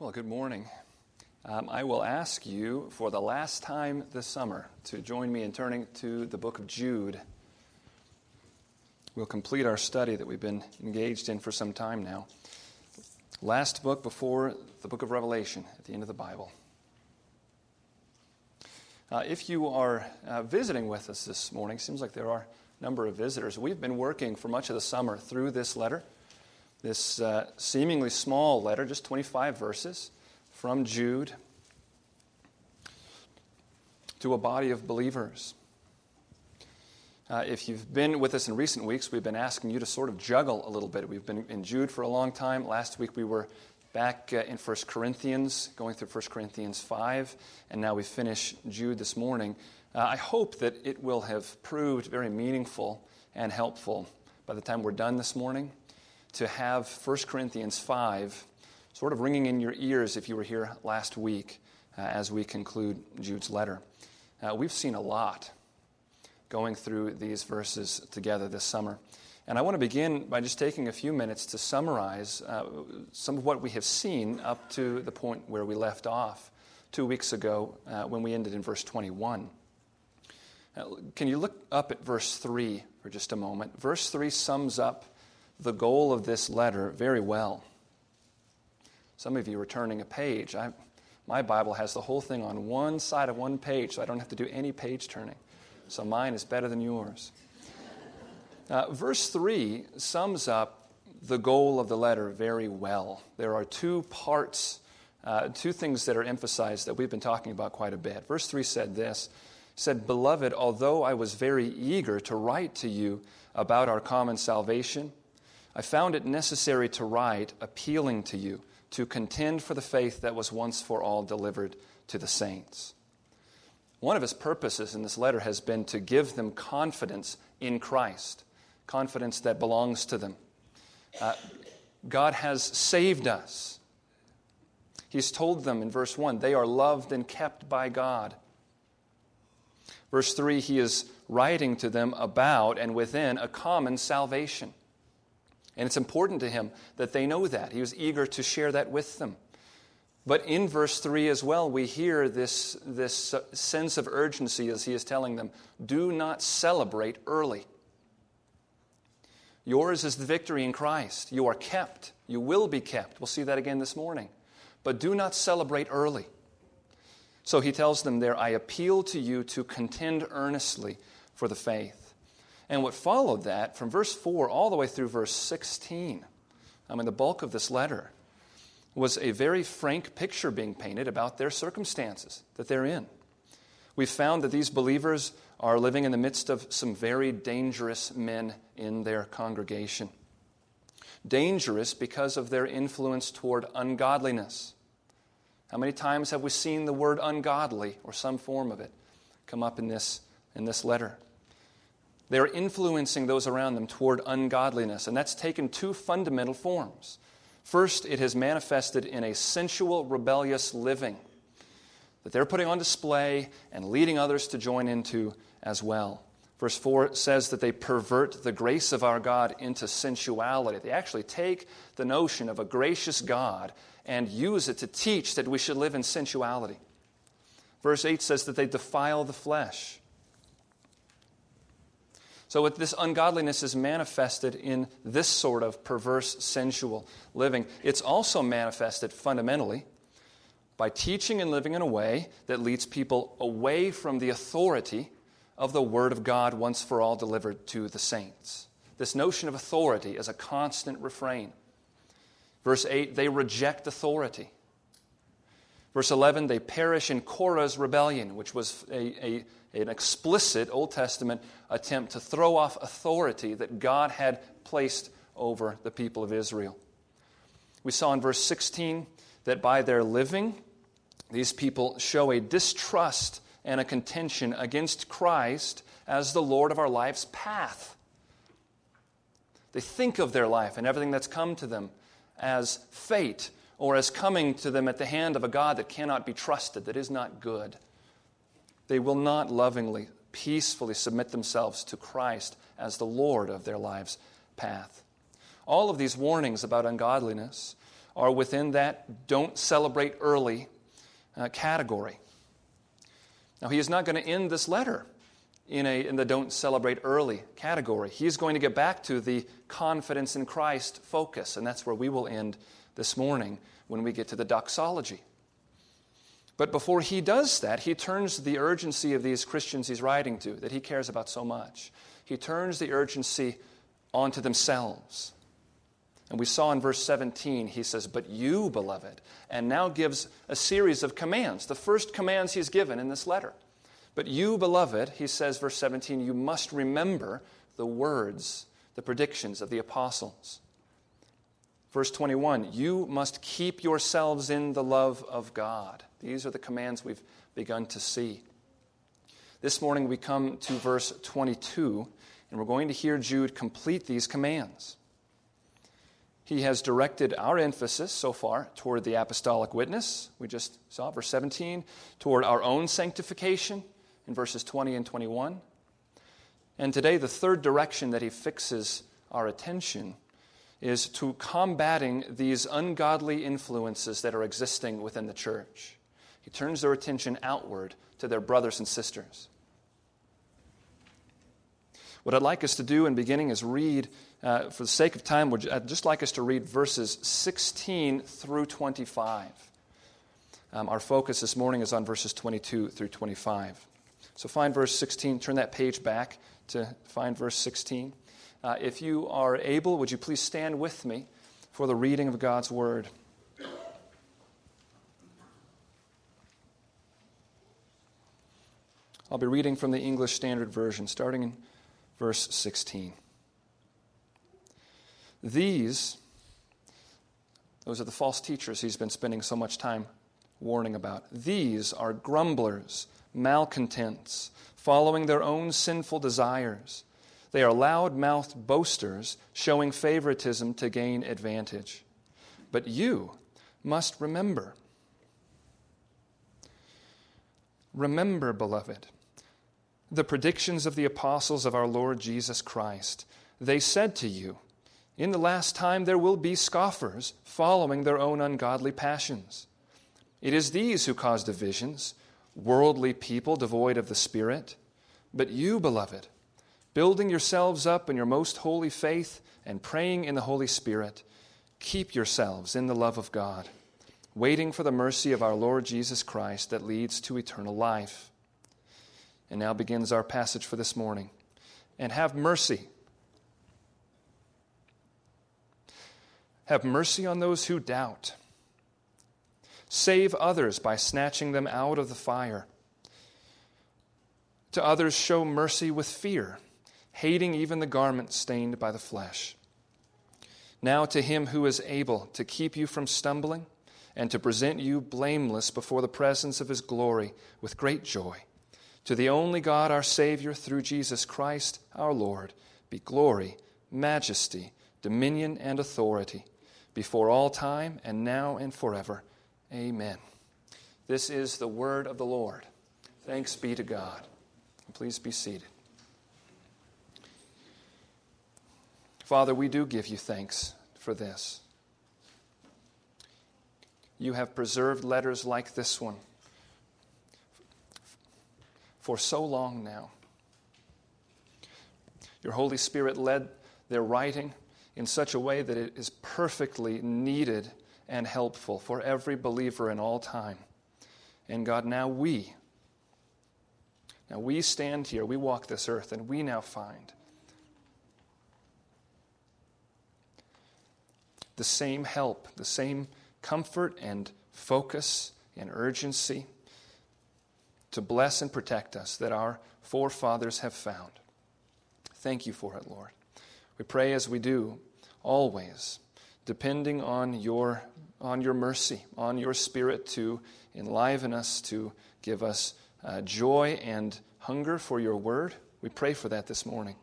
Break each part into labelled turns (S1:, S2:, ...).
S1: Well, good morning. Um, I will ask you for the last time this summer to join me in turning to the book of Jude. We'll complete our study that we've been engaged in for some time now. Last book before the book of Revelation at the end of the Bible. Uh, if you are uh, visiting with us this morning, seems like there are a number of visitors. We've been working for much of the summer through this letter, this uh, seemingly small letter, just 25 verses from Jude to a body of believers. Uh, if you've been with us in recent weeks, we've been asking you to sort of juggle a little bit. We've been in Jude for a long time. Last week we were back uh, in 1 Corinthians, going through 1 Corinthians 5, and now we finish Jude this morning. Uh, I hope that it will have proved very meaningful and helpful by the time we're done this morning to have 1 Corinthians 5 sort of ringing in your ears if you were here last week uh, as we conclude Jude's letter. Uh, we've seen a lot going through these verses together this summer. And I want to begin by just taking a few minutes to summarize uh, some of what we have seen up to the point where we left off two weeks ago uh, when we ended in verse 21. Uh, can you look up at verse 3 for just a moment? Verse 3 sums up the goal of this letter very well. Some of you are turning a page. I, my Bible has the whole thing on one side of one page, so I don't have to do any page turning. So mine is better than yours. Uh, verse 3 sums up the goal of the letter very well. There are two parts, uh, two things that are emphasized that we've been talking about quite a bit. Verse 3 said this said, Beloved, although I was very eager to write to you about our common salvation, I found it necessary to write appealing to you to contend for the faith that was once for all delivered to the saints. One of his purposes in this letter has been to give them confidence in Christ, confidence that belongs to them. Uh, God has saved us. He's told them in verse 1 they are loved and kept by God. Verse 3, he is writing to them about and within a common salvation. And it's important to him that they know that. He was eager to share that with them. But in verse 3 as well, we hear this, this uh, sense of urgency as he is telling them do not celebrate early. Yours is the victory in Christ. You are kept. You will be kept. We'll see that again this morning. But do not celebrate early. So he tells them there, I appeal to you to contend earnestly for the faith and what followed that, from verse 4 all the way through verse 16, I mean, the bulk of this letter, was a very frank picture being painted about their circumstances that they're in. We found that these believers are living in the midst of some very dangerous men in their congregation. Dangerous because of their influence toward ungodliness. How many times have we seen the word ungodly or some form of it come up in this, in this letter? They're influencing those around them toward ungodliness, and that's taken two fundamental forms. First, it has manifested in a sensual, rebellious living that they're putting on display and leading others to join into as well. Verse 4 says that they pervert the grace of our God into sensuality. They actually take the notion of a gracious God and use it to teach that we should live in sensuality. Verse 8 says that they defile the flesh. So, what this ungodliness is manifested in this sort of perverse, sensual living. It's also manifested fundamentally by teaching and living in a way that leads people away from the authority of the Word of God once for all delivered to the saints. This notion of authority is a constant refrain. Verse 8, they reject authority. Verse 11, they perish in Korah's rebellion, which was a, a an explicit Old Testament attempt to throw off authority that God had placed over the people of Israel. We saw in verse 16 that by their living, these people show a distrust and a contention against Christ as the Lord of our life's path. They think of their life and everything that's come to them as fate or as coming to them at the hand of a God that cannot be trusted, that is not good. They will not lovingly, peacefully submit themselves to Christ as the Lord of their lives' path. All of these warnings about ungodliness are within that don't celebrate early uh, category. Now, he is not going to end this letter in, a, in the don't celebrate early category. He is going to get back to the confidence in Christ focus, and that's where we will end this morning when we get to the doxology. But before he does that, he turns the urgency of these Christians he's writing to, that he cares about so much, he turns the urgency onto themselves. And we saw in verse 17, he says, But you, beloved, and now gives a series of commands, the first commands he's given in this letter. But you, beloved, he says, verse 17, you must remember the words, the predictions of the apostles. Verse 21, you must keep yourselves in the love of God. These are the commands we've begun to see. This morning we come to verse 22, and we're going to hear Jude complete these commands. He has directed our emphasis so far toward the apostolic witness, we just saw, verse 17, toward our own sanctification, in verses 20 and 21. And today, the third direction that he fixes our attention is to combating these ungodly influences that are existing within the church. He turns their attention outward to their brothers and sisters. What I'd like us to do in beginning is read, uh, for the sake of time, would, I'd just like us to read verses 16 through 25. Um, our focus this morning is on verses 22 through 25. So find verse 16, turn that page back to find verse 16. Uh, if you are able, would you please stand with me for the reading of God's Word? I'll be reading from the English Standard Version, starting in verse 16. These, those are the false teachers he's been spending so much time warning about. These are grumblers malcontents, following their own sinful desires. They are loud mouthed boasters, showing favoritism to gain advantage. But you must remember. Remember, beloved, the predictions of the apostles of our Lord Jesus Christ. They said to you, In the last time there will be scoffers, following their own ungodly passions. It is these who cause divisions worldly people devoid of the Spirit. But you, beloved, building yourselves up in your most holy faith and praying in the Holy Spirit, keep yourselves in the love of God, waiting for the mercy of our Lord Jesus Christ that leads to eternal life. And now begins our passage for this morning. And have mercy. Have mercy on those who doubt Save others by snatching them out of the fire. To others, show mercy with fear, hating even the garment stained by the flesh. Now, to him who is able to keep you from stumbling and to present you blameless before the presence of his glory with great joy, to the only God, our Savior, through Jesus Christ our Lord, be glory, majesty, dominion, and authority before all time and now and forever. Amen. This is the word of the Lord. Thanks be to God. Please be seated. Father, we do give you thanks for this. You have preserved letters like this one for so long now. Your Holy Spirit led their writing in such a way that it is perfectly needed and helpful for every believer in all time. And God, now we, now we stand here, we walk this earth, and we now find the same help, the same comfort and focus and urgency to bless and protect us that our forefathers have found. Thank you for it, Lord. We pray as we do always depending on your, on your mercy, on your spirit to enliven us, to give us uh, joy and hunger for your word. We pray for that this morning.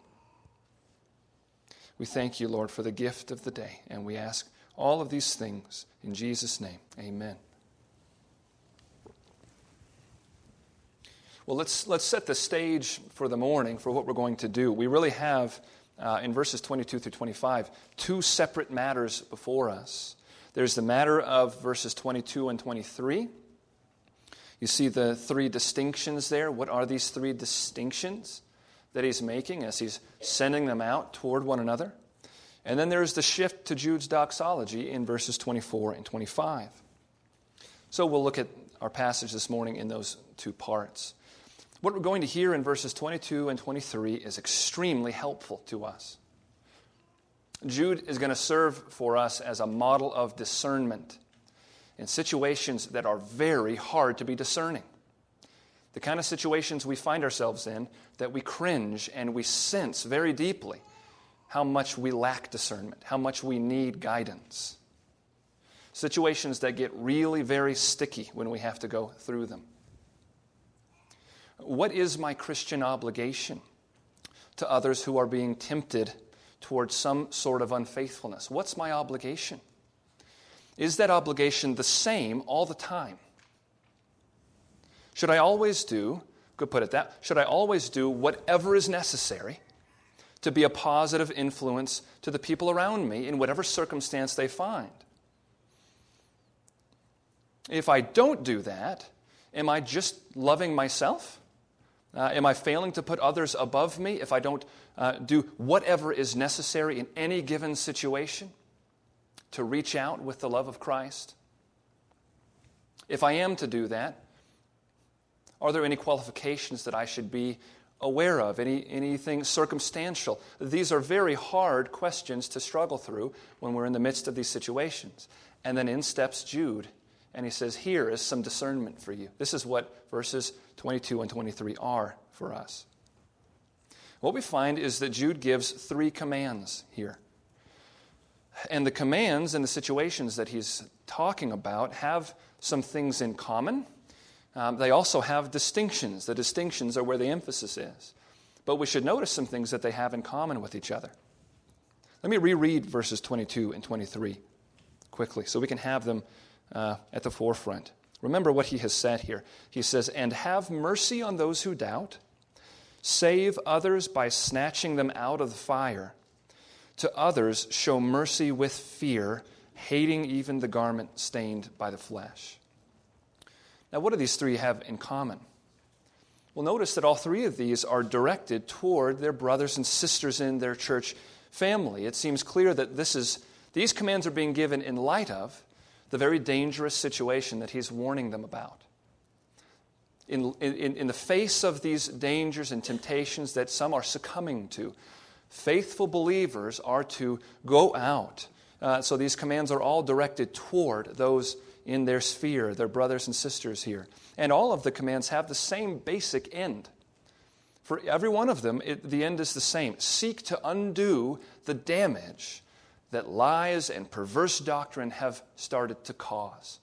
S1: We thank you, Lord, for the gift of the day, and we ask all of these things in Jesus' name. Amen. Well, let's, let's set the stage for the morning for what we're going to do. We really have uh, in verses 22 through 25, two separate matters before us. There's the matter of verses 22 and 23. You see the three distinctions there. What are these three distinctions that he's making as he's sending them out toward one another? And then there's the shift to Jude's doxology in verses 24 and 25. So we'll look at our passage this morning in those two parts. What we're going to hear in verses 22 and 23 is extremely helpful to us. Jude is going to serve for us as a model of discernment in situations that are very hard to be discerning. The kind of situations we find ourselves in that we cringe and we sense very deeply how much we lack discernment, how much we need guidance. Situations that get really very sticky when we have to go through them. What is my Christian obligation to others who are being tempted towards some sort of unfaithfulness? What's my obligation? Is that obligation the same all the time? Should I always do, could put it that, should I always do whatever is necessary to be a positive influence to the people around me in whatever circumstance they find? If I don't do that, am I just loving myself? Uh, am I failing to put others above me if I don't uh, do whatever is necessary in any given situation? to reach out with the love of Christ? If I am to do that, are there any qualifications that I should be aware of? Any, anything circumstantial? These are very hard questions to struggle through when we're in the midst of these situations. And then in steps Jude, and he says, Here is some discernment for you. This is what verses 22 and 23 are for us. What we find is that Jude gives three commands here. And the commands and the situations that he's talking about have some things in common. Um, they also have distinctions. The distinctions are where the emphasis is. But we should notice some things that they have in common with each other. Let me reread verses 22 and 23 quickly so we can have them uh, at the forefront. Remember what he has said here. He says, And have mercy on those who doubt, save others by snatching them out of the fire. To others, show mercy with fear, hating even the garment stained by the flesh. Now, what do these three have in common? Well, notice that all three of these are directed toward their brothers and sisters in their church family. It seems clear that this is, these commands are being given in light of the very dangerous situation that he's warning them about. In, in, in the face of these dangers and temptations that some are succumbing to, faithful believers are to go out. Uh, so these commands are all directed toward those in their sphere, their brothers and sisters here. And all of the commands have the same basic end. For every one of them, it, the end is the same seek to undo the damage that lies and perverse doctrine have started to cause.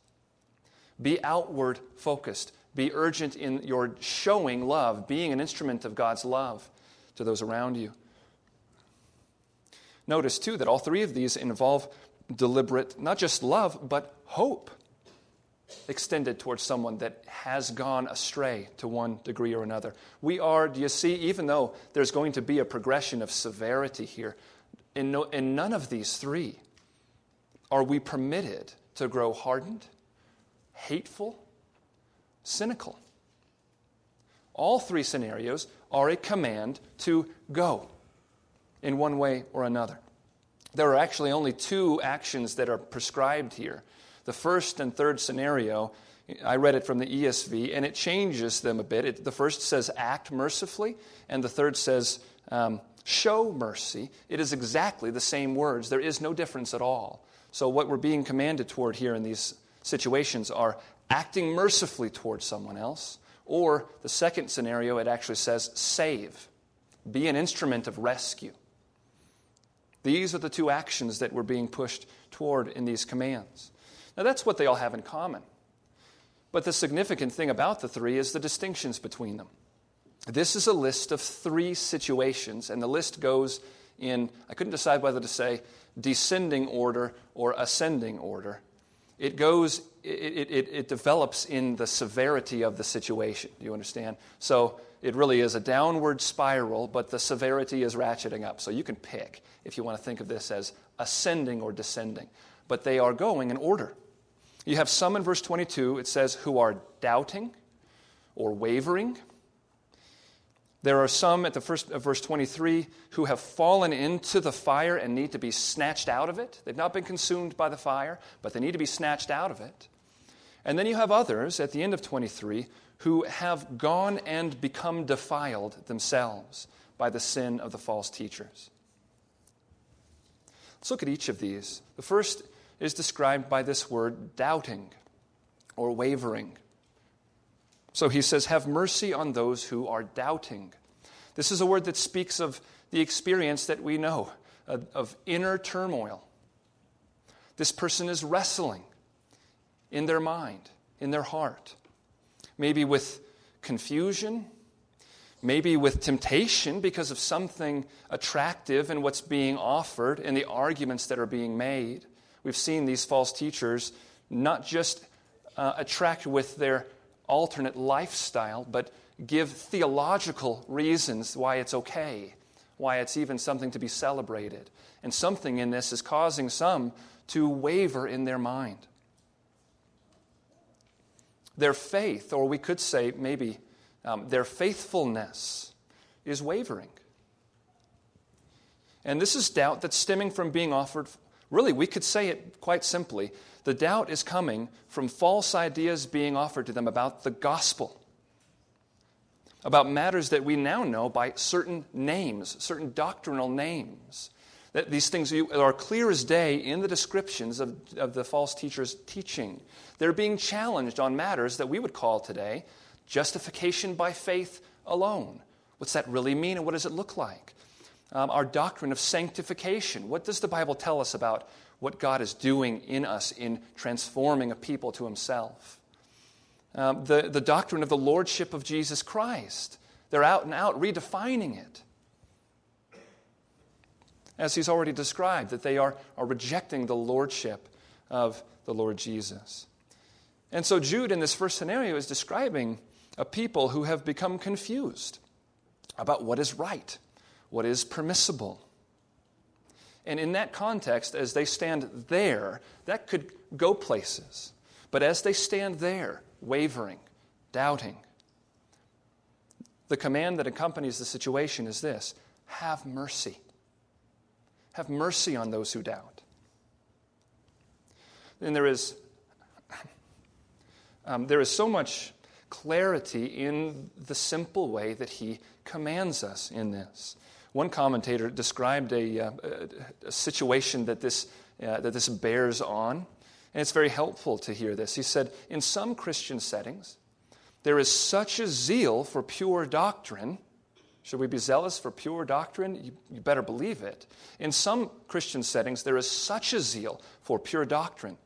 S1: Be outward focused. Be urgent in your showing love, being an instrument of God's love to those around you. Notice, too, that all three of these involve deliberate, not just love, but hope extended towards someone that has gone astray to one degree or another. We are, do you see, even though there's going to be a progression of severity here, in, no, in none of these three are we permitted to grow hardened, hateful, cynical. All three scenarios are a command to go in one way or another. There are actually only two actions that are prescribed here. The first and third scenario, I read it from the ESV, and it changes them a bit. It, the first says act mercifully, and the third says um, show mercy. It is exactly the same words, there is no difference at all. So, what we're being commanded toward here in these situations are acting mercifully towards someone else, or the second scenario, it actually says save, be an instrument of rescue. These are the two actions that we're being pushed toward in these commands. Now, that's what they all have in common. But the significant thing about the three is the distinctions between them. This is a list of three situations, and the list goes in, I couldn't decide whether to say descending order or ascending order. It goes, it, it, it develops in the severity of the situation. Do you understand? So it really is a downward spiral, but the severity is ratcheting up. So you can pick if you want to think of this as ascending or descending. but they are going in order. You have some in verse 22, it says, who are doubting or wavering. There are some at the first of verse 23 who have fallen into the fire and need to be snatched out of it. They've not been consumed by the fire, but they need to be snatched out of it. And then you have others at the end of 23 who have gone and become defiled themselves by the sin of the false teachers. Let's look at each of these. The first is described by this word doubting or wavering. So he says, Have mercy on those who are doubting. This is a word that speaks of the experience that we know of, of inner turmoil. This person is wrestling in their mind, in their heart, maybe with confusion, maybe with temptation because of something attractive in what's being offered and the arguments that are being made. We've seen these false teachers not just uh, attract with their alternate lifestyle, but give theological reasons why it's okay, why it's even something to be celebrated. And something in this is causing some to waver in their mind. Their faith, or we could say maybe um, their faithfulness, is wavering. And this is doubt that's stemming from being offered. Really, we could say it quite simply the doubt is coming from false ideas being offered to them about the gospel, about matters that we now know by certain names, certain doctrinal names. That these things are clear as day in the descriptions of, of the false teacher's teaching. They're being challenged on matters that we would call today justification by faith alone. What's that really mean and what does it look like? Um, our doctrine of sanctification. What does the Bible tell us about what God is doing in us in transforming a people to Himself. Um, the, the doctrine of the Lordship of Jesus Christ. They're out and out redefining it. As He's already described, that they are, are rejecting the Lordship of the Lord Jesus. And so Jude, in this first scenario, is describing a people who have become confused about what is right, what is permissible. And in that context, as they stand there, that could go places. But as they stand there, wavering, doubting, the command that accompanies the situation is this have mercy. Have mercy on those who doubt. And there is, um, there is so much clarity in the simple way that he commands us in this. One commentator described a, uh, a situation that this, uh, that this bears on, and it's very helpful to hear this. He said, In some Christian settings, there is such a zeal for pure doctrine. Should we be zealous for pure doctrine? You, you better believe it. In some Christian settings, there is such a zeal for pure doctrine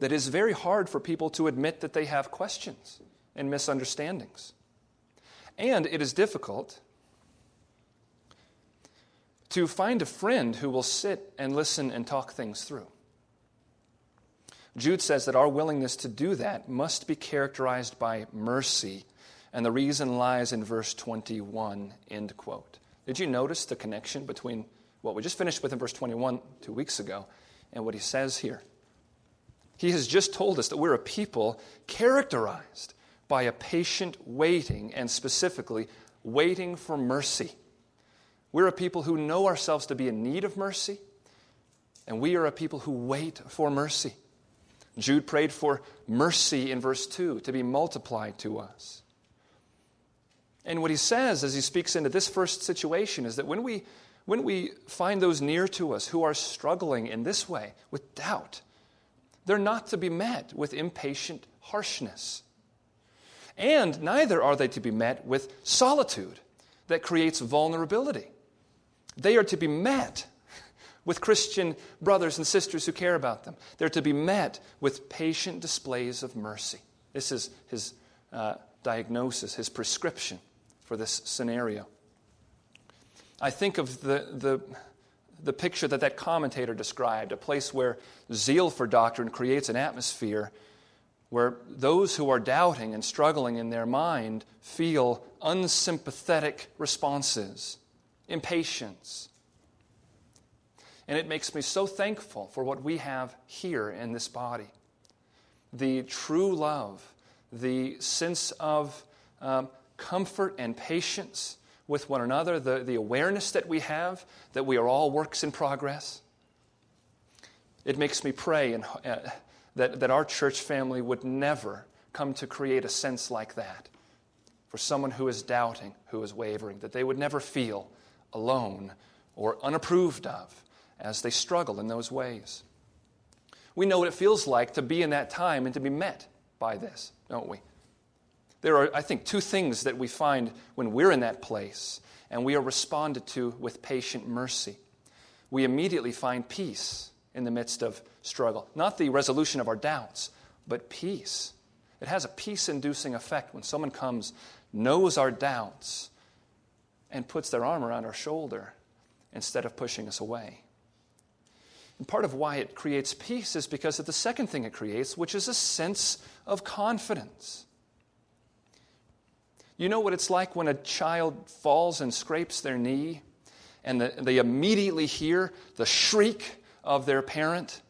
S1: that it is very hard for people to admit that they have questions and misunderstandings. And it is difficult to find a friend who will sit and listen and talk things through. Jude says that our willingness to do that must be characterized by mercy, and the reason lies in verse 21, end quote. Did you notice the connection between what we just finished with in verse 21 two weeks ago and what he says here? He has just told us that we're a people characterized by a patient waiting, and specifically, waiting for mercy. We're a people who know ourselves to be in need of mercy, and we are a people who wait for mercy. Jude prayed for mercy in verse 2 to be multiplied to us. And what he says as he speaks into this first situation is that when we, when we find those near to us who are struggling in this way with doubt, they're not to be met with impatient harshness and neither are they to be met with solitude that creates vulnerability. They are to be met with Christian brothers and sisters who care about them. They're to be met with patient displays of mercy. This is his uh, diagnosis, his prescription for this scenario. I think of the, the, the picture that that commentator described a place where zeal for doctrine creates an atmosphere where those who are doubting and struggling in their mind feel unsympathetic responses, impatience. And it makes me so thankful for what we have here in this body the true love, the sense of um, comfort and patience with one another, the, the awareness that we have that we are all works in progress. It makes me pray and, uh, that, that our church family would never come to create a sense like that for someone who is doubting, who is wavering, that they would never feel alone or unapproved of as they struggle in those ways. We know what it feels like to be in that time and to be met by this, don't we? There are, I think, two things that we find when we're in that place and we are responded to with patient mercy. We immediately find peace in the midst of struggle. Not the resolution of our doubts, but peace. It has a peace inducing effect when someone comes, knows our doubts, and puts their arm around our shoulder instead of pushing us away. And part of why it creates peace is because of the second thing it creates, which is a sense of confidence. You know what it's like when a child falls and scrapes their knee, and the, they immediately hear the shriek of their parent,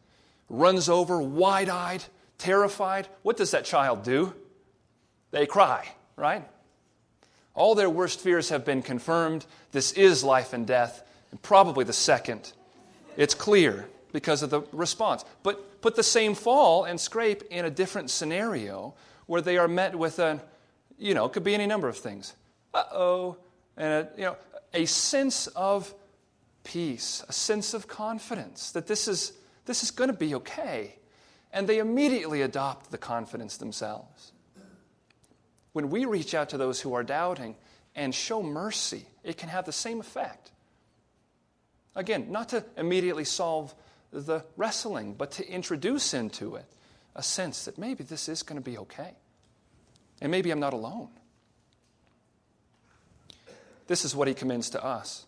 S1: runs over wide eyed, terrified. What does that child do? They cry, right? All their worst fears have been confirmed. This is life and death, and probably the second. It's clear because of the response. But put the same fall and scrape in a different scenario where they are met with a, you know, it could be any number of things. Uh oh. And, a, you know, a sense of peace, a sense of confidence that this is, this is going to be okay. And they immediately adopt the confidence themselves. When we reach out to those who are doubting and show mercy, it can have the same effect. Again, not to immediately solve the wrestling, but to introduce into it a sense that maybe this is going to be okay. And maybe I'm not alone. This is what he commends to us.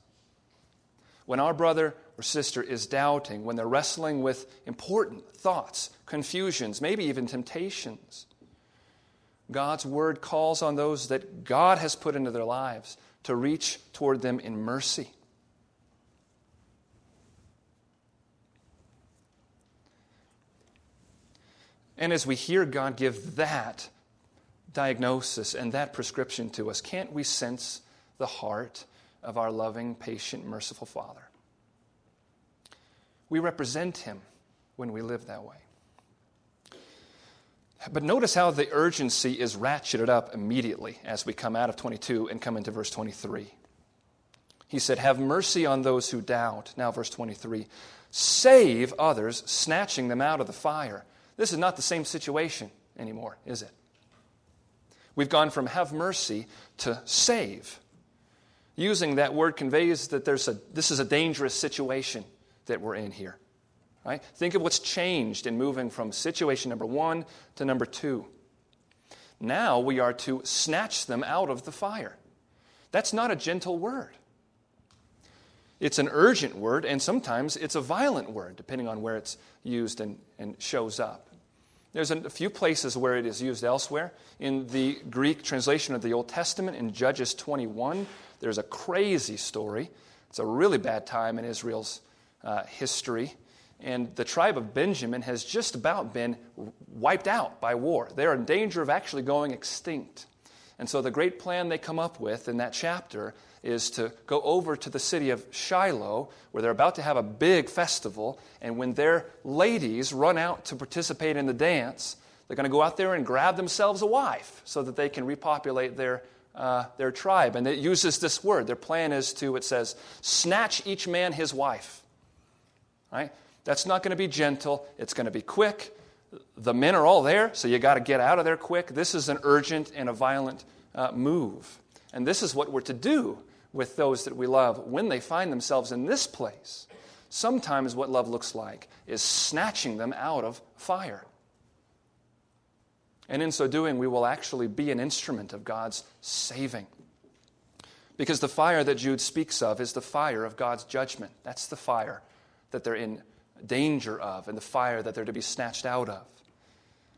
S1: When our brother or sister is doubting, when they're wrestling with important thoughts, confusions, maybe even temptations, God's word calls on those that God has put into their lives to reach toward them in mercy. And as we hear God give that diagnosis and that prescription to us, can't we sense the heart of our loving, patient, merciful Father? We represent Him when we live that way. But notice how the urgency is ratcheted up immediately as we come out of 22 and come into verse 23. He said, Have mercy on those who doubt. Now, verse 23 Save others, snatching them out of the fire. This is not the same situation anymore, is it? We've gone from have mercy to save. Using that word conveys that there's a, this is a dangerous situation that we're in here. Right? Think of what's changed in moving from situation number one to number two. Now we are to snatch them out of the fire. That's not a gentle word. It's an urgent word, and sometimes it's a violent word, depending on where it's used and, and shows up. There's a few places where it is used elsewhere. In the Greek translation of the Old Testament, in Judges 21, there's a crazy story. It's a really bad time in Israel's uh, history. And the tribe of Benjamin has just about been wiped out by war. They're in danger of actually going extinct. And so the great plan they come up with in that chapter is to go over to the city of Shiloh, where they're about to have a big festival. And when their ladies run out to participate in the dance, they're going to go out there and grab themselves a wife so that they can repopulate their, uh, their tribe. And it uses this word. Their plan is to, it says, snatch each man his wife. Right? That's not going to be gentle, it's going to be quick. The men are all there, so you got to get out of there quick. This is an urgent and a violent uh, move. And this is what we're to do with those that we love when they find themselves in this place. Sometimes what love looks like is snatching them out of fire. And in so doing, we will actually be an instrument of God's saving. Because the fire that Jude speaks of is the fire of God's judgment. That's the fire that they're in danger of and the fire that they're to be snatched out of.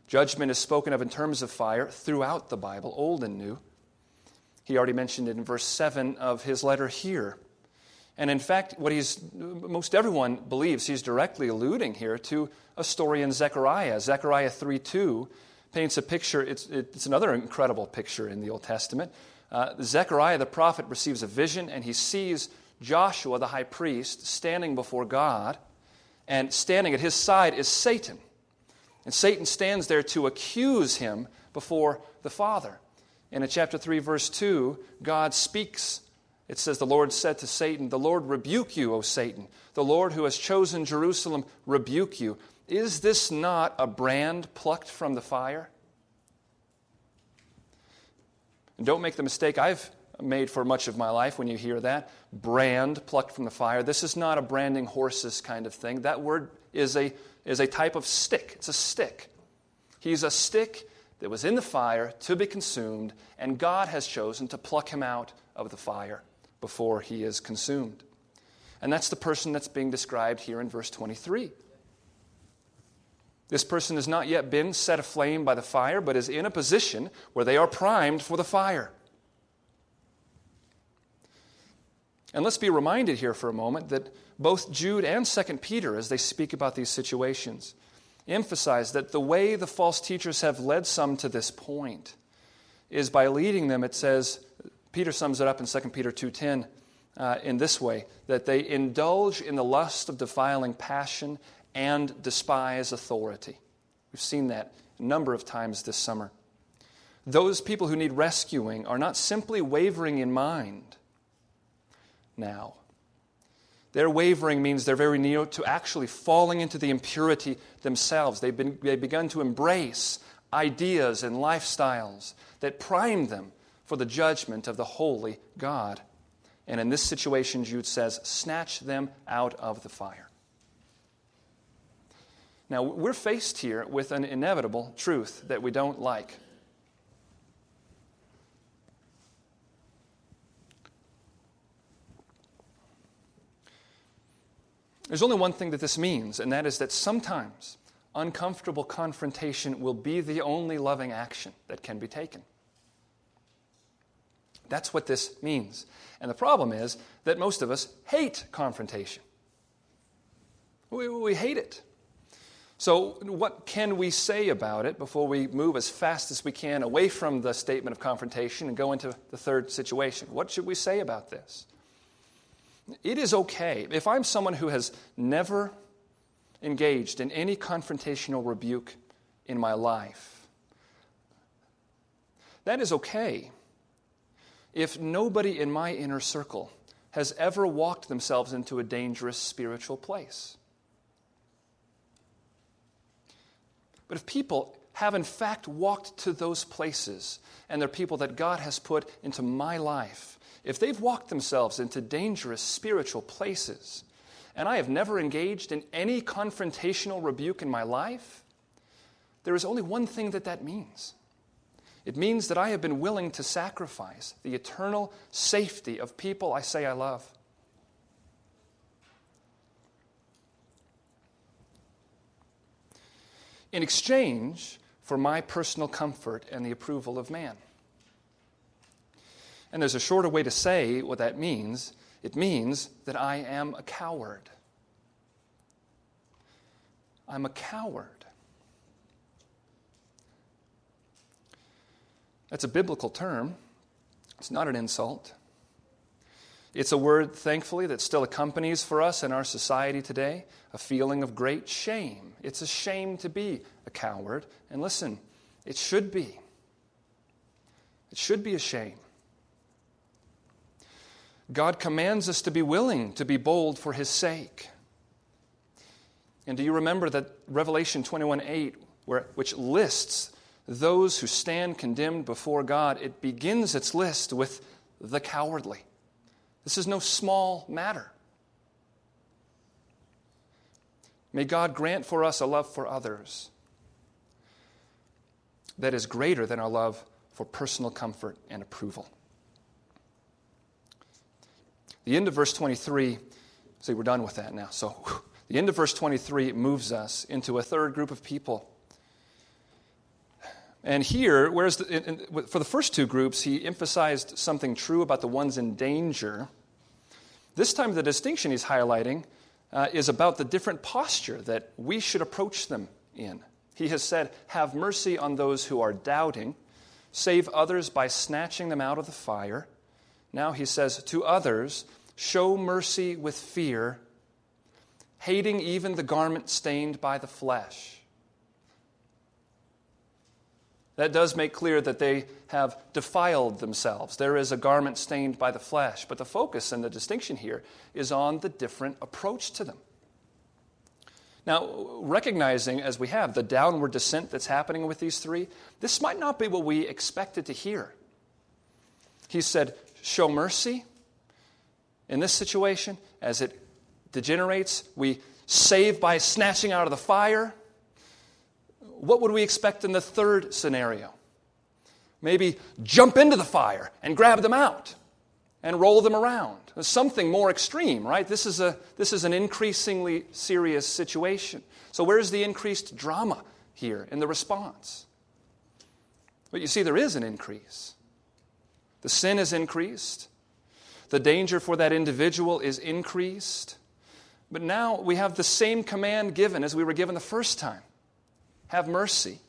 S1: Judgment is spoken of in terms of fire throughout the Bible, Old and New. He already mentioned it in verse 7 of his letter here. And in fact, what he's, most everyone believes he's directly alluding here to a story in Zechariah. Zechariah 3 2 paints a picture, it's, it's another incredible picture in the Old Testament. Uh, Zechariah the prophet receives a vision and he sees Joshua the high priest standing before God, and standing at his side is Satan. And Satan stands there to accuse him before the Father. And in chapter 3, verse 2, God speaks. It says, The Lord said to Satan, The Lord rebuke you, O Satan. The Lord who has chosen Jerusalem rebuke you. Is this not a brand plucked from the fire? And don't make the mistake I've made for much of my life when you hear that. Brand plucked from the fire. This is not a branding horses kind of thing. That word is a, is a type of stick. It's a stick. He's a stick that was in the fire to be consumed, and God has chosen to pluck him out of the fire before he is consumed. And that's the person that's being described here in verse 23. This person has not yet been set aflame by the fire, but is in a position where they are primed for the fire. And let's be reminded here for a moment that both Jude and 2 Peter, as they speak about these situations, emphasize that the way the false teachers have led some to this point is by leading them, it says, Peter sums it up in 2 Peter 2.10 uh, in this way, that they indulge in the lust of defiling passion and despise authority. We've seen that a number of times this summer. Those people who need rescuing are not simply wavering in mind, now. Their wavering means they're very near to actually falling into the impurity themselves. They've, been, they've begun to embrace ideas and lifestyles that prime them for the judgment of the holy God. And in this situation, Jude says, snatch them out of the fire. Now, we're faced here with an inevitable truth that we don't like. There's only one thing that this means, and that is that sometimes uncomfortable confrontation will be the only loving action that can be taken. That's what this means. And the problem is that most of us hate confrontation. We, we hate it. So, what can we say about it before we move as fast as we can away from the statement of confrontation and go into the third situation? What should we say about this? It is okay. If I'm someone who has never engaged in any confrontational rebuke in my life, that is okay. If nobody in my inner circle has ever walked themselves into a dangerous spiritual place. But if people have in fact walked to those places, and they're people that God has put into my life, if they've walked themselves into dangerous spiritual places, and I have never engaged in any confrontational rebuke in my life, there is only one thing that that means. It means that I have been willing to sacrifice the eternal safety of people I say I love. In exchange for my personal comfort and the approval of man. And there's a shorter way to say what that means it means that I am a coward. I'm a coward. That's a biblical term. It's not an insult. It's a word, thankfully, that still accompanies for us in our society today a feeling of great shame. It's a shame to be a coward. And listen, it should be. It should be a shame. God commands us to be willing to be bold for his sake. And do you remember that Revelation 21 8, where, which lists those who stand condemned before God, it begins its list with the cowardly. This is no small matter. May God grant for us a love for others that is greater than our love for personal comfort and approval. The end of verse 23, see, we're done with that now. So, the end of verse 23 moves us into a third group of people. And here, whereas the, in, in, for the first two groups, he emphasized something true about the ones in danger. This time, the distinction he's highlighting uh, is about the different posture that we should approach them in. He has said, Have mercy on those who are doubting, save others by snatching them out of the fire. Now he says, To others, show mercy with fear, hating even the garment stained by the flesh. That does make clear that they have defiled themselves. There is a garment stained by the flesh, but the focus and the distinction here is on the different approach to them. Now, recognizing as we have the downward descent that's happening with these three, this might not be what we expected to hear. He said, Show mercy. In this situation, as it degenerates, we save by snatching out of the fire. What would we expect in the third scenario? Maybe jump into the fire and grab them out and roll them around. Something more extreme, right? This is, a, this is an increasingly serious situation. So, where's the increased drama here in the response? But you see, there is an increase. The sin is increased, the danger for that individual is increased. But now we have the same command given as we were given the first time have mercy.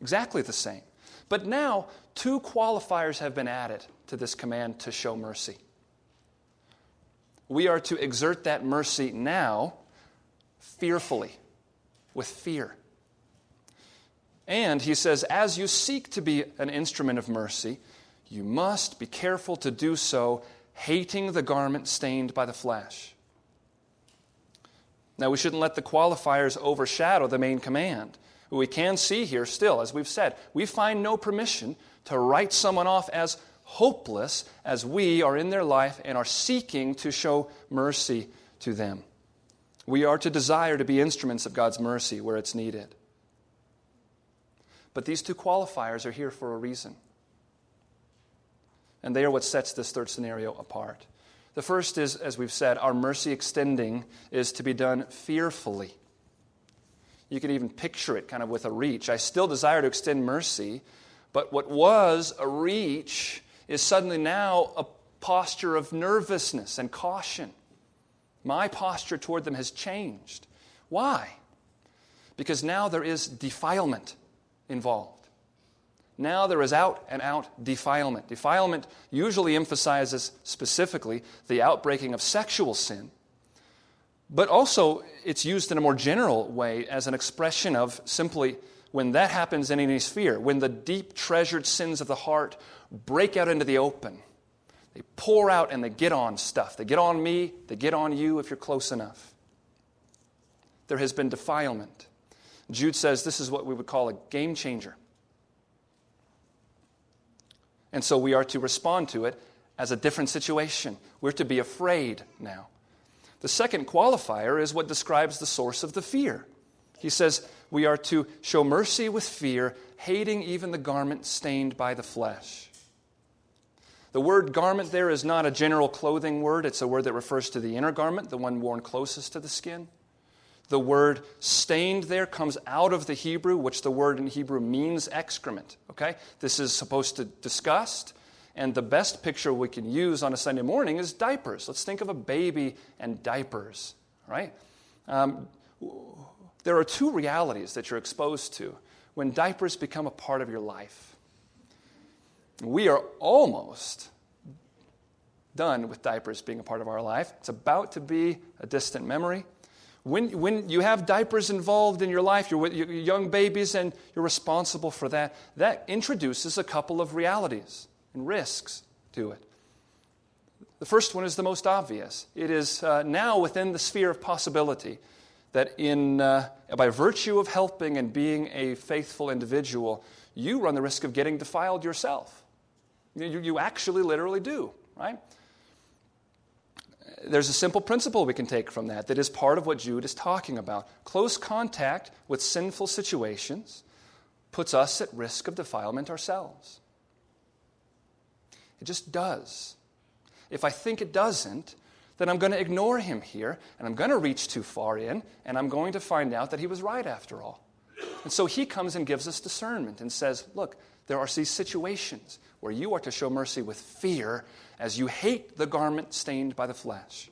S1: Exactly the same. But now, two qualifiers have been added to this command to show mercy. We are to exert that mercy now fearfully, with fear. And he says, as you seek to be an instrument of mercy, you must be careful to do so, hating the garment stained by the flesh. Now, we shouldn't let the qualifiers overshadow the main command. But We can see here still, as we've said, we find no permission to write someone off as hopeless as we are in their life and are seeking to show mercy to them. We are to desire to be instruments of God's mercy where it's needed. But these two qualifiers are here for a reason. And they are what sets this third scenario apart. The first is, as we've said, our mercy extending is to be done fearfully. You can even picture it kind of with a reach. I still desire to extend mercy, but what was a reach is suddenly now a posture of nervousness and caution. My posture toward them has changed. Why? Because now there is defilement involved. Now there is out and out defilement. Defilement usually emphasizes specifically the outbreaking of sexual sin, but also it's used in a more general way as an expression of simply when that happens in any sphere, when the deep treasured sins of the heart break out into the open. They pour out and they get on stuff. They get on me, they get on you if you're close enough. There has been defilement. Jude says this is what we would call a game changer. And so we are to respond to it as a different situation. We're to be afraid now. The second qualifier is what describes the source of the fear. He says, We are to show mercy with fear, hating even the garment stained by the flesh. The word garment there is not a general clothing word, it's a word that refers to the inner garment, the one worn closest to the skin. The word stained there comes out of the Hebrew, which the word in Hebrew means excrement. Okay? This is supposed to disgust. And the best picture we can use on a Sunday morning is diapers. Let's think of a baby and diapers, right? Um, there are two realities that you're exposed to when diapers become a part of your life. We are almost done with diapers being a part of our life. It's about to be a distant memory. When, when you have diapers involved in your life, you're with you're young babies and you're responsible for that, that introduces a couple of realities and risks to it. The first one is the most obvious. It is uh, now within the sphere of possibility that in, uh, by virtue of helping and being a faithful individual, you run the risk of getting defiled yourself. You, you actually literally do, right? There's a simple principle we can take from that that is part of what Jude is talking about. Close contact with sinful situations puts us at risk of defilement ourselves. It just does. If I think it doesn't, then I'm going to ignore him here, and I'm going to reach too far in, and I'm going to find out that he was right after all. And so he comes and gives us discernment and says, Look, there are these situations where you are to show mercy with fear as you hate the garment stained by the flesh.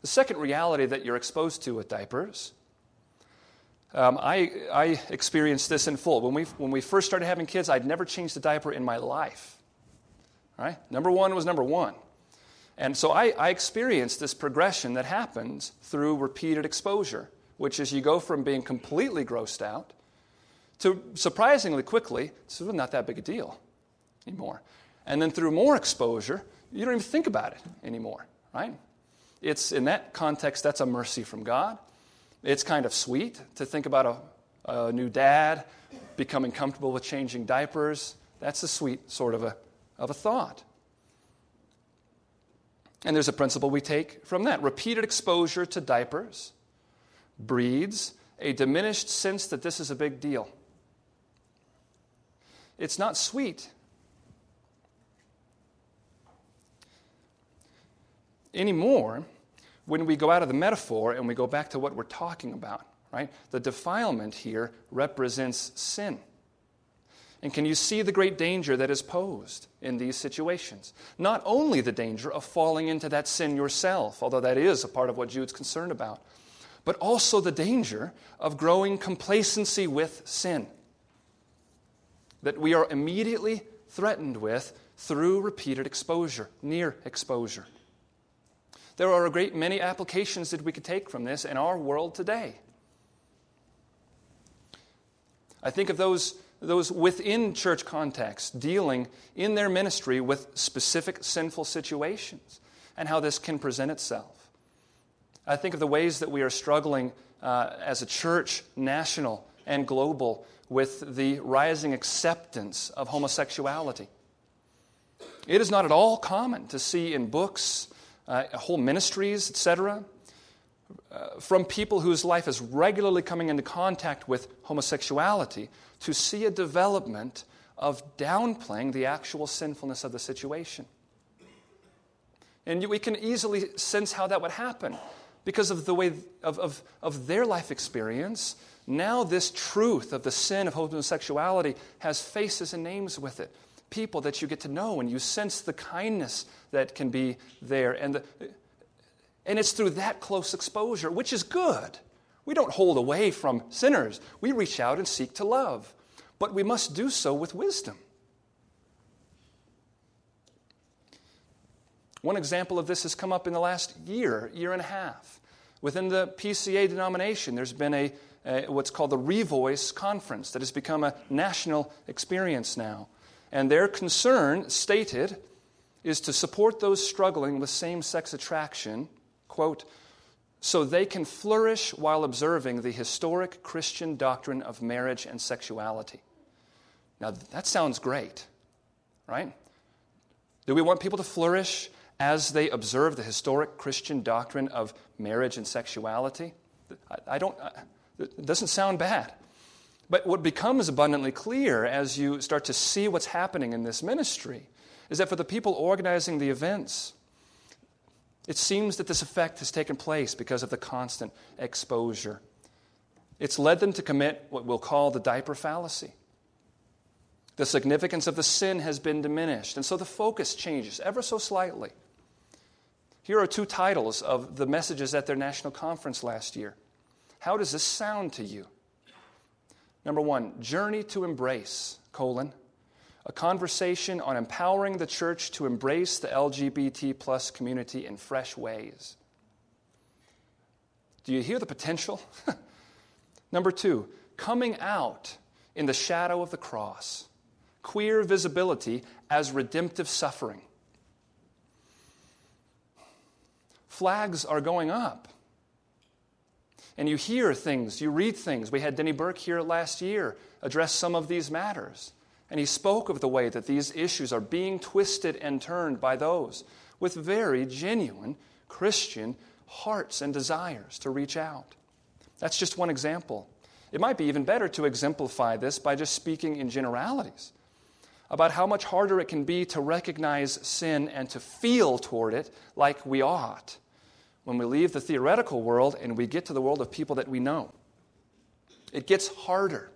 S1: The second reality that you're exposed to with diapers, um, I, I experienced this in full. When we, when we first started having kids, I'd never changed a diaper in my life. Right? Number one was number one. And so I, I experienced this progression that happens through repeated exposure, which is you go from being completely grossed out to surprisingly quickly, it's not that big a deal anymore. And then through more exposure, you don't even think about it anymore, right? It's in that context, that's a mercy from God. It's kind of sweet to think about a, a new dad becoming comfortable with changing diapers. That's a sweet sort of a, of a thought. And there's a principle we take from that. Repeated exposure to diapers breeds a diminished sense that this is a big deal. It's not sweet. Anymore, when we go out of the metaphor and we go back to what we're talking about, right? The defilement here represents sin. And can you see the great danger that is posed in these situations? Not only the danger of falling into that sin yourself, although that is a part of what Jude's concerned about, but also the danger of growing complacency with sin that we are immediately threatened with through repeated exposure, near exposure. There are a great many applications that we could take from this in our world today. I think of those those within church context dealing in their ministry with specific sinful situations and how this can present itself. I think of the ways that we are struggling uh, as a church, national and global, with the rising acceptance of homosexuality. It is not at all common to see in books, uh, whole ministries, etc., uh, from people whose life is regularly coming into contact with homosexuality to see a development of downplaying the actual sinfulness of the situation. And we can easily sense how that would happen because of the way of, of, of their life experience. Now, this truth of the sin of homosexuality has faces and names with it. People that you get to know, and you sense the kindness that can be there. And, the, and it's through that close exposure, which is good. We don't hold away from sinners. We reach out and seek to love. But we must do so with wisdom. One example of this has come up in the last year, year and a half. Within the PCA denomination, there's been a, a what's called the Revoice Conference that has become a national experience now. And their concern, stated, is to support those struggling with same sex attraction, quote, so they can flourish while observing the historic Christian doctrine of marriage and sexuality. Now, that sounds great, right? Do we want people to flourish as they observe the historic Christian doctrine of marriage and sexuality? I, I don't, it doesn't sound bad. But what becomes abundantly clear as you start to see what's happening in this ministry is that for the people organizing the events, it seems that this effect has taken place because of the constant exposure. It's led them to commit what we'll call the diaper fallacy. The significance of the sin has been diminished, and so the focus changes ever so slightly. Here are two titles of the messages at their national conference last year. How does this sound to you? Number one, Journey to Embrace, colon, a conversation on empowering the church to embrace the LGBT plus community in fresh ways. Do you hear the potential? Number two, coming out in the shadow of the cross, queer visibility as redemptive suffering. Flags are going up. And you hear things, you read things. We had Denny Burk here last year address some of these matters. And he spoke of the way that these issues are being twisted and turned by those with very genuine Christian hearts and desires to reach out. That's just one example. It might be even better to exemplify this by just speaking in generalities about how much harder it can be to recognize sin and to feel toward it like we ought when we leave the theoretical world and we get to the world of people that we know. It gets harder.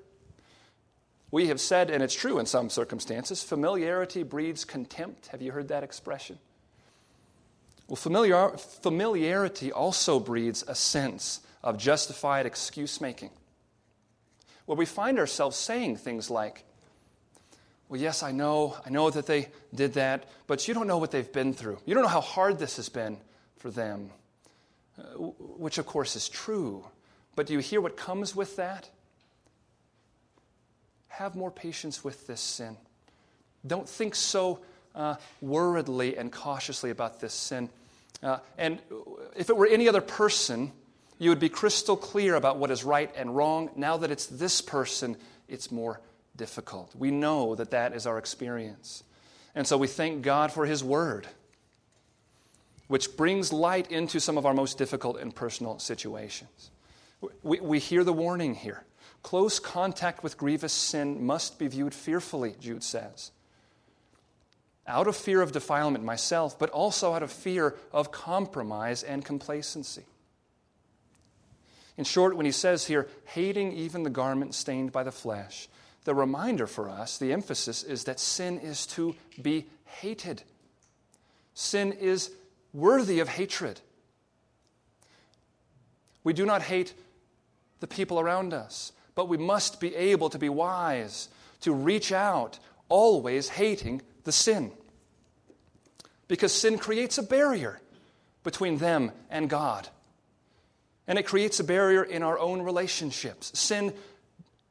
S1: We have said, and it's true in some circumstances, familiarity breeds contempt. Have you heard that expression? Well, familiar, familiarity also breeds a sense of justified excuse making, where we find ourselves saying things like, Well, yes, I know, I know that they did that, but you don't know what they've been through. You don't know how hard this has been for them, which of course is true. But do you hear what comes with that? have more patience with this sin. Don't think so uh, worriedly and cautiously about this sin. Uh, and if it were any other person, you would be crystal clear about what is right and wrong. Now that it's this person, it's more difficult. We know that that is our experience. And so we thank God for His Word, which brings light into some of our most difficult and personal situations. We, we hear the warning here. Close contact with grievous sin must be viewed fearfully, Jude says. Out of fear of defilement myself, but also out of fear of compromise and complacency. In short, when he says here, hating even the garment stained by the flesh, the reminder for us, the emphasis is that sin is to be hated. Sin is worthy of hatred. We do not hate the people around us but we must be able to be wise, to reach out, always hating the sin. Because sin creates a barrier between them and God. And it creates a barrier in our own relationships. Sin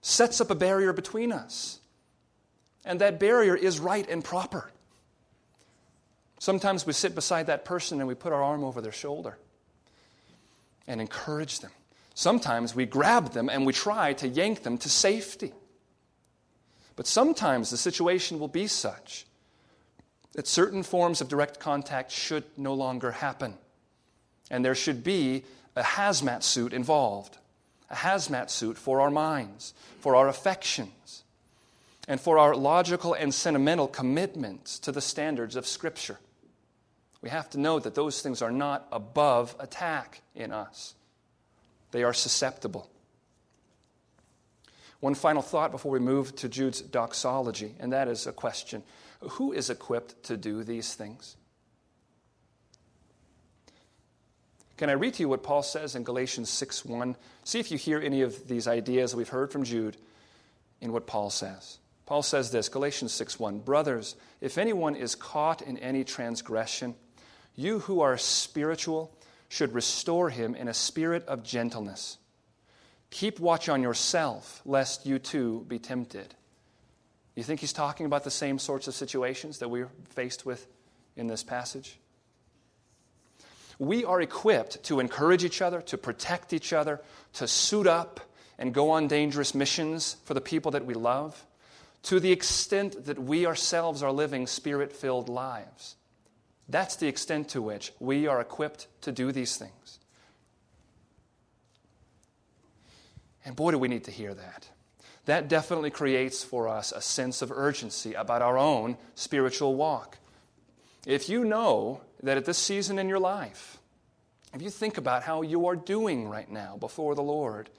S1: sets up a barrier between us. And that barrier is right and proper. Sometimes we sit beside that person and we put our arm over their shoulder and encourage them Sometimes we grab them and we try to yank them to safety. But sometimes the situation will be such that certain forms of direct contact should no longer happen. And there should be a hazmat suit involved a hazmat suit for our minds, for our affections, and for our logical and sentimental commitments to the standards of Scripture. We have to know that those things are not above attack in us. They are susceptible. One final thought before we move to Jude's doxology, and that is a question Who is equipped to do these things? Can I read to you what Paul says in Galatians 6 1? See if you hear any of these ideas we've heard from Jude in what Paul says. Paul says this Galatians 6 1 Brothers, if anyone is caught in any transgression, you who are spiritual, should restore him in a spirit of gentleness. Keep watch on yourself, lest you too be tempted. You think he's talking about the same sorts of situations that we're faced with in this passage? We are equipped to encourage each other, to protect each other, to suit up and go on dangerous missions for the people that we love, to the extent that we ourselves are living spirit filled lives. That's the extent to which we are equipped to do these things. And boy, do we need to hear that. That definitely creates for us a sense of urgency about our own spiritual walk. If you know that at this season in your life, if you think about how you are doing right now before the Lord,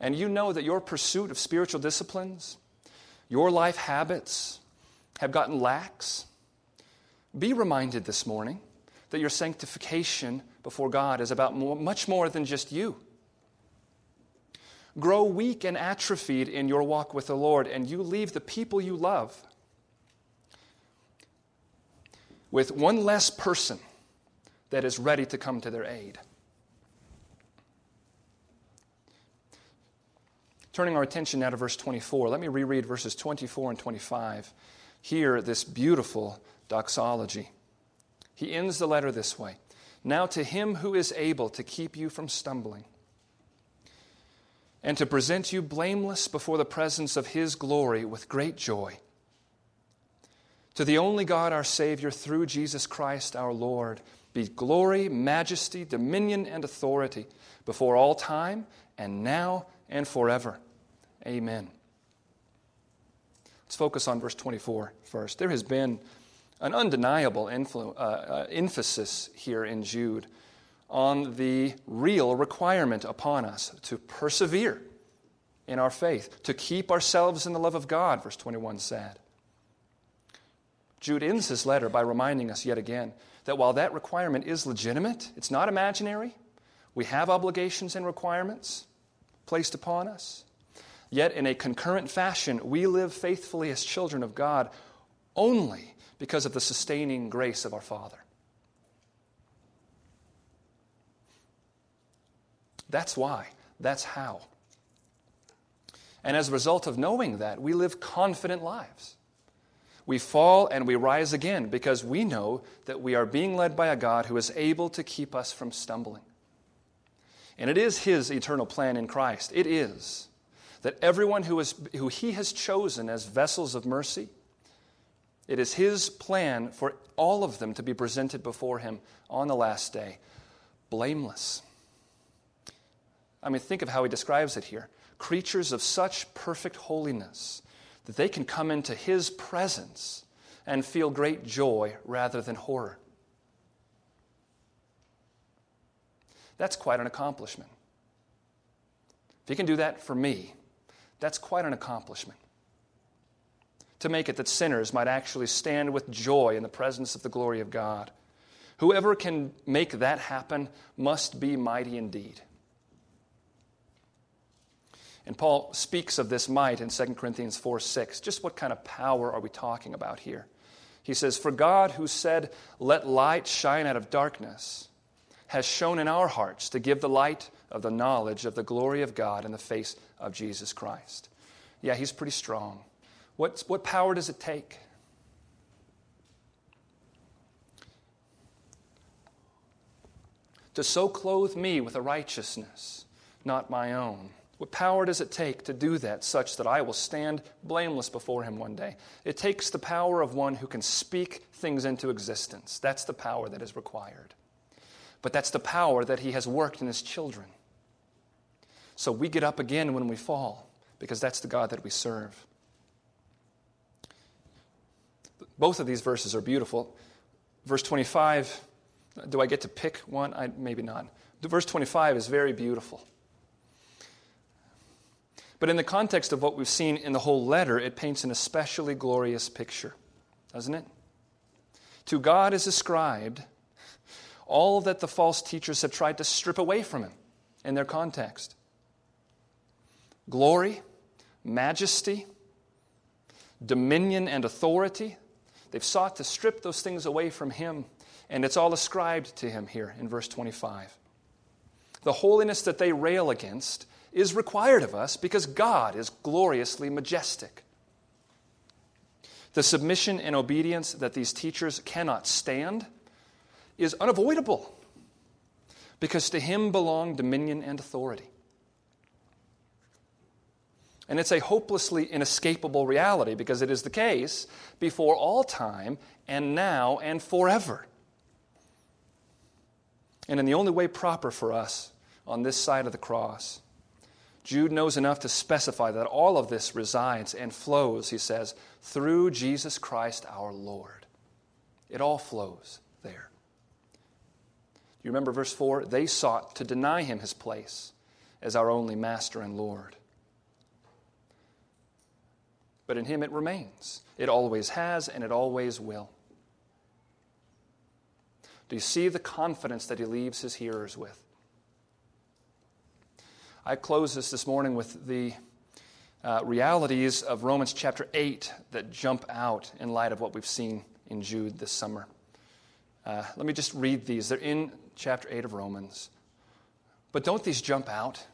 S1: and you know that your pursuit of spiritual disciplines, your life habits have gotten lax, be reminded this morning that your sanctification before God is about more, much more than just you. Grow weak and atrophied in your walk with the Lord, and you leave the people you love with one less person that is ready to come to their aid. Turning our attention now to verse 24, let me reread verses 24 and 25. Hear this beautiful doxology. He ends the letter this way Now to him who is able to keep you from stumbling and to present you blameless before the presence of his glory with great joy. To the only God, our Savior, through Jesus Christ our Lord, be glory, majesty, dominion, and authority before all time, and now and forever. Amen. Let's focus on verse 24 first. There has been an undeniable influ- uh, uh, emphasis here in Jude on the real requirement upon us to persevere in our faith, to keep ourselves in the love of God, verse 21 said. Jude ends his letter by reminding us yet again that while that requirement is legitimate, it's not imaginary, we have obligations and requirements placed upon us. Yet, in a concurrent fashion, we live faithfully as children of God only because of the sustaining grace of our Father. That's why. That's how. And as a result of knowing that, we live confident lives. We fall and we rise again because we know that we are being led by a God who is able to keep us from stumbling. And it is His eternal plan in Christ. It is that everyone who, is, who He has chosen as vessels of mercy, it is His plan for all of them to be presented before Him on the last day, blameless. I mean, think of how He describes it here creatures of such perfect holiness that they can come into His presence and feel great joy rather than horror. That's quite an accomplishment. If He can do that for me, that's quite an accomplishment. To make it that sinners might actually stand with joy in the presence of the glory of God. Whoever can make that happen must be mighty indeed. And Paul speaks of this might in 2 Corinthians 4 6. Just what kind of power are we talking about here? He says, For God, who said, Let light shine out of darkness, has shown in our hearts to give the light of the knowledge of the glory of God in the face of Jesus Christ. Yeah, he's pretty strong. What, what power does it take? To so clothe me with a righteousness, not my own what power does it take to do that such that I will stand blameless before him one day? It takes the power of one who can speak things into existence. That's the power that is required. But that's the power that he has worked in his children. So we get up again when we fall because that's the God that we serve. Both of these verses are beautiful. Verse 25, do I get to pick one? I, maybe not. Verse 25 is very beautiful. But in the context of what we've seen in the whole letter, it paints an especially glorious picture, doesn't it? To God is ascribed all that the false teachers have tried to strip away from him in their context glory, majesty, dominion, and authority. They've sought to strip those things away from him, and it's all ascribed to him here in verse 25. The holiness that they rail against is required of us because God is gloriously majestic. The submission and obedience that these teachers cannot stand is unavoidable because to him belong dominion and authority. And it's a hopelessly inescapable reality because it is the case before all time and now and forever. And in the only way proper for us on this side of the cross Jude knows enough to specify that all of this resides and flows, he says, through Jesus Christ our Lord. It all flows there. You remember verse 4? They sought to deny him his place as our only master and Lord. But in him it remains. It always has and it always will. Do you see the confidence that he leaves his hearers with? I close this this morning with the uh, realities of Romans chapter 8 that jump out in light of what we've seen in Jude this summer. Uh, let me just read these. They're in chapter 8 of Romans. But don't these jump out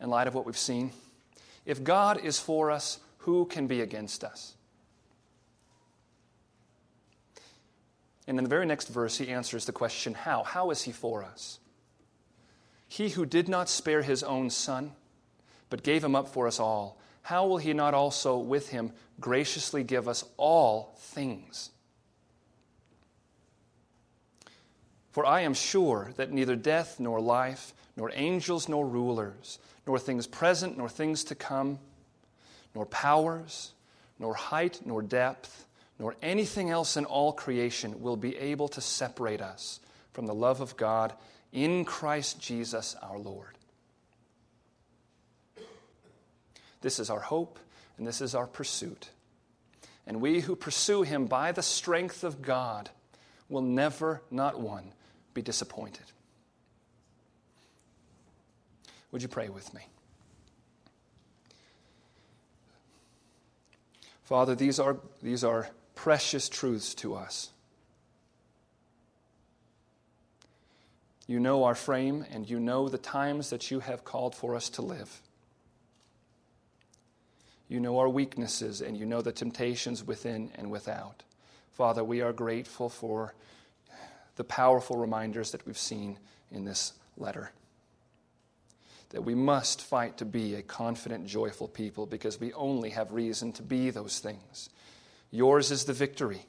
S1: in light of what we've seen? If God is for us, who can be against us? And in the very next verse, he answers the question how? How is he for us? He who did not spare his own son, but gave him up for us all, how will he not also with him graciously give us all things? For I am sure that neither death nor life, nor angels nor rulers, nor things present nor things to come, nor powers, nor height nor depth, nor anything else in all creation will be able to separate us from the love of God in Christ Jesus our Lord. This is our hope, and this is our pursuit. And we who pursue him by the strength of God will never, not one, be disappointed. Would you pray with me? Father, these are, these are precious truths to us. You know our frame, and you know the times that you have called for us to live. You know our weaknesses, and you know the temptations within and without. Father, we are grateful for the powerful reminders that we've seen in this letter. That we must fight to be a confident, joyful people because we only have reason to be those things. Yours is the victory.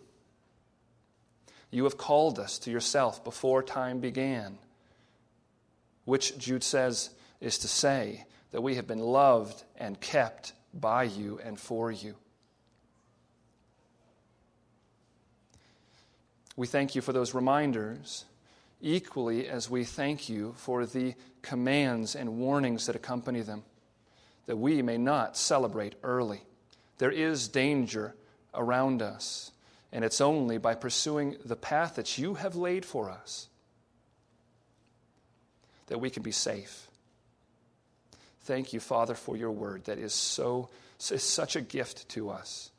S1: You have called us to yourself before time began, which Jude says is to say that we have been loved and kept by you and for you. We thank you for those reminders, equally as we thank you for the commands and warnings that accompany them, that we may not celebrate early. There is danger around us, and it's only by pursuing the path that you have laid for us that we can be safe. Thank you, Father, for your word that is so is such a gift to us.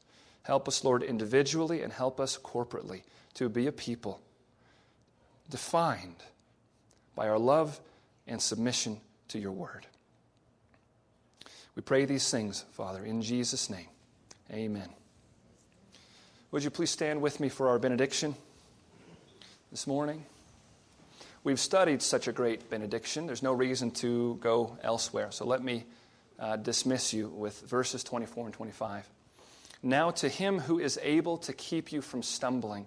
S1: Help us, Lord, individually and help us corporately to be a people defined by our love and submission to your word. We pray these things, Father, in Jesus' name. Amen. Would you please stand with me for our benediction this morning? We've studied such a great benediction. There's no reason to go elsewhere. So let me uh, dismiss you with verses 24 and 25. Now, to him who is able to keep you from stumbling